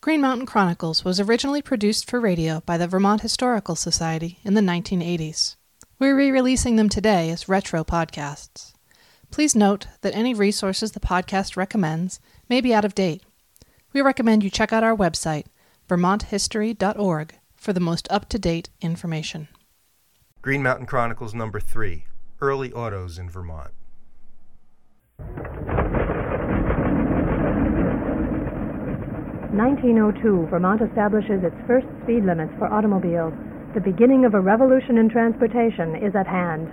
Green Mountain Chronicles was originally produced for radio by the Vermont Historical Society in the 1980s. We're re releasing them today as retro podcasts. Please note that any resources the podcast recommends may be out of date. We recommend you check out our website, vermonthistory.org, for the most up to date information. Green Mountain Chronicles number 3 Early Autos in Vermont. 1902, Vermont establishes its first speed limits for automobiles. The beginning of a revolution in transportation is at hand.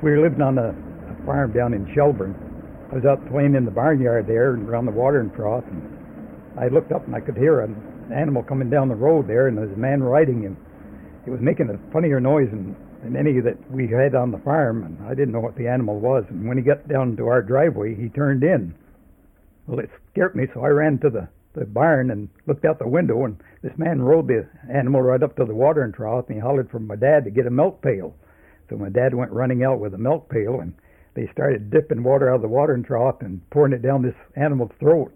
We were living on a, a farm down in Shelburne. I was out playing in the barnyard there and around the watering trough, and I looked up and I could hear an animal coming down the road there, and there was a man riding him. It was making a funnier noise than, than any that we had on the farm, and I didn't know what the animal was. And when he got down to our driveway, he turned in. Well, it scared me, so I ran to the, the barn and looked out the window, and this man rode the animal right up to the watering trough, and he hollered for my dad to get a milk pail. So my dad went running out with a milk pail, and they started dipping water out of the watering trough and pouring it down this animal's throat.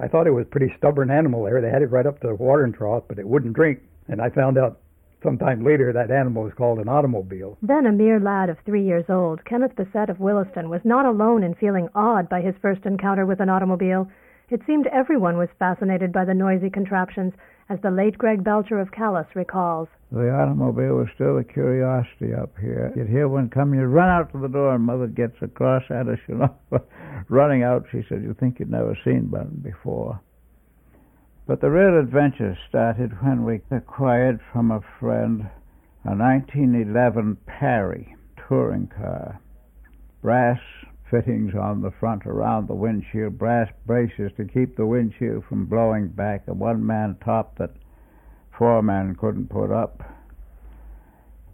I thought it was a pretty stubborn animal there. They had it right up to the watering trough, but it wouldn't drink. And I found out sometime later that animal was called an automobile. Then a mere lad of three years old, Kenneth Bissett of Williston was not alone in feeling awed by his first encounter with an automobile. It seemed everyone was fascinated by the noisy contraptions, as the late Greg Belcher of Calais recalls. The automobile was still a curiosity up here. You'd hear one come, you'd run out to the door, and Mother gets across at us, you know, running out. She said, "You think you'd never seen one before." But the real adventure started when we acquired from a friend a 1911 Parry touring car. Brass fittings on the front around the windshield, brass braces to keep the windshield from blowing back, a one man top that four men couldn't put up.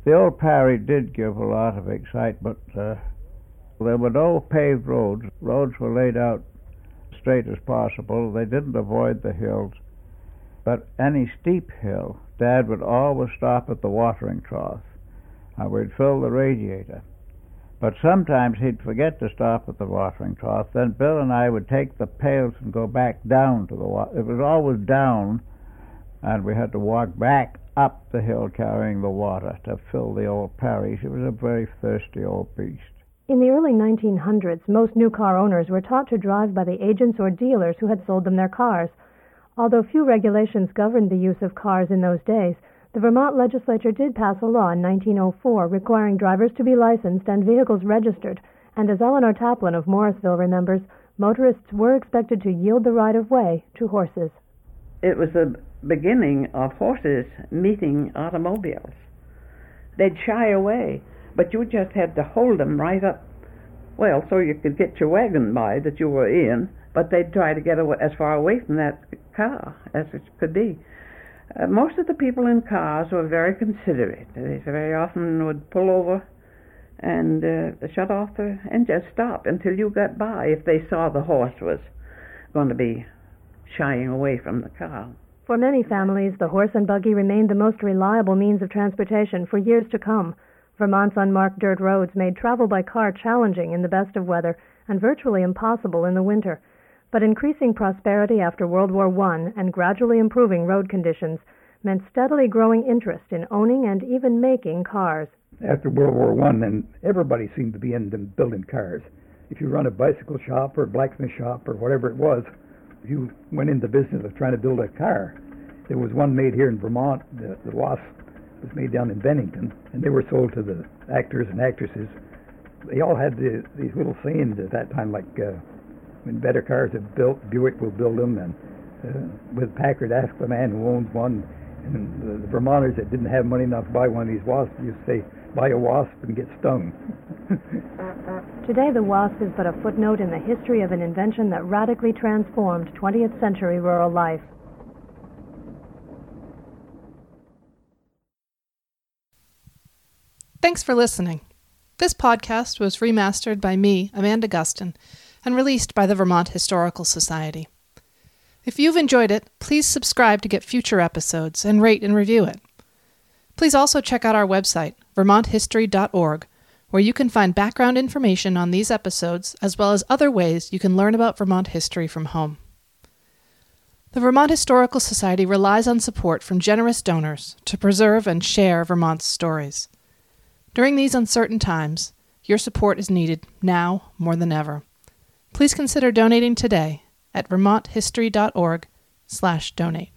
The old Parry did give a lot of excitement. Uh, there were no paved roads. Roads were laid out straight as possible. They didn't avoid the hills. But any steep hill, Dad would always stop at the watering trough and we'd fill the radiator. But sometimes he'd forget to stop at the watering trough. Then Bill and I would take the pails and go back down to the water. It was always down, and we had to walk back up the hill carrying the water to fill the old Parrys. It was a very thirsty old beast. In the early 1900s, most new car owners were taught to drive by the agents or dealers who had sold them their cars. Although few regulations governed the use of cars in those days, the Vermont legislature did pass a law in 1904 requiring drivers to be licensed and vehicles registered, and as Eleanor Taplin of Morrisville remembers, motorists were expected to yield the right of way to horses. It was the beginning of horses meeting automobiles. They'd shy away, but you just had to hold them right up, well, so you could get your wagon by that you were in, but they'd try to get away, as far away from that car as it could be. Uh, most of the people in cars were very considerate. They very often would pull over and uh, shut off the and just stop until you got by if they saw the horse was going to be shying away from the car. For many families, the horse and buggy remained the most reliable means of transportation for years to come. Vermont's unmarked dirt roads made travel by car challenging in the best of weather and virtually impossible in the winter. But increasing prosperity after World War I and gradually improving road conditions meant steadily growing interest in owning and even making cars. After World War One, then everybody seemed to be into building cars. If you run a bicycle shop or a blacksmith shop or whatever it was, you went into business of trying to build a car. There was one made here in Vermont, the, the Wasp was made down in Bennington, and they were sold to the actors and actresses. They all had the, these little sayings at that time, like uh, when better cars are built, Buick will build them, and uh, with Packard, ask the man who owns one. And the, the Vermonters that didn't have money enough to buy one of these wasps used to say, buy a wasp and get stung. Today, the wasp is but a footnote in the history of an invention that radically transformed 20th century rural life. Thanks for listening. This podcast was remastered by me, Amanda Gustin, and released by the Vermont Historical Society. If you've enjoyed it, please subscribe to get future episodes and rate and review it. Please also check out our website, vermonthistory.org, where you can find background information on these episodes as well as other ways you can learn about Vermont history from home. The Vermont Historical Society relies on support from generous donors to preserve and share Vermont's stories. During these uncertain times, your support is needed now more than ever. Please consider donating today at vermonthistory.org/donate.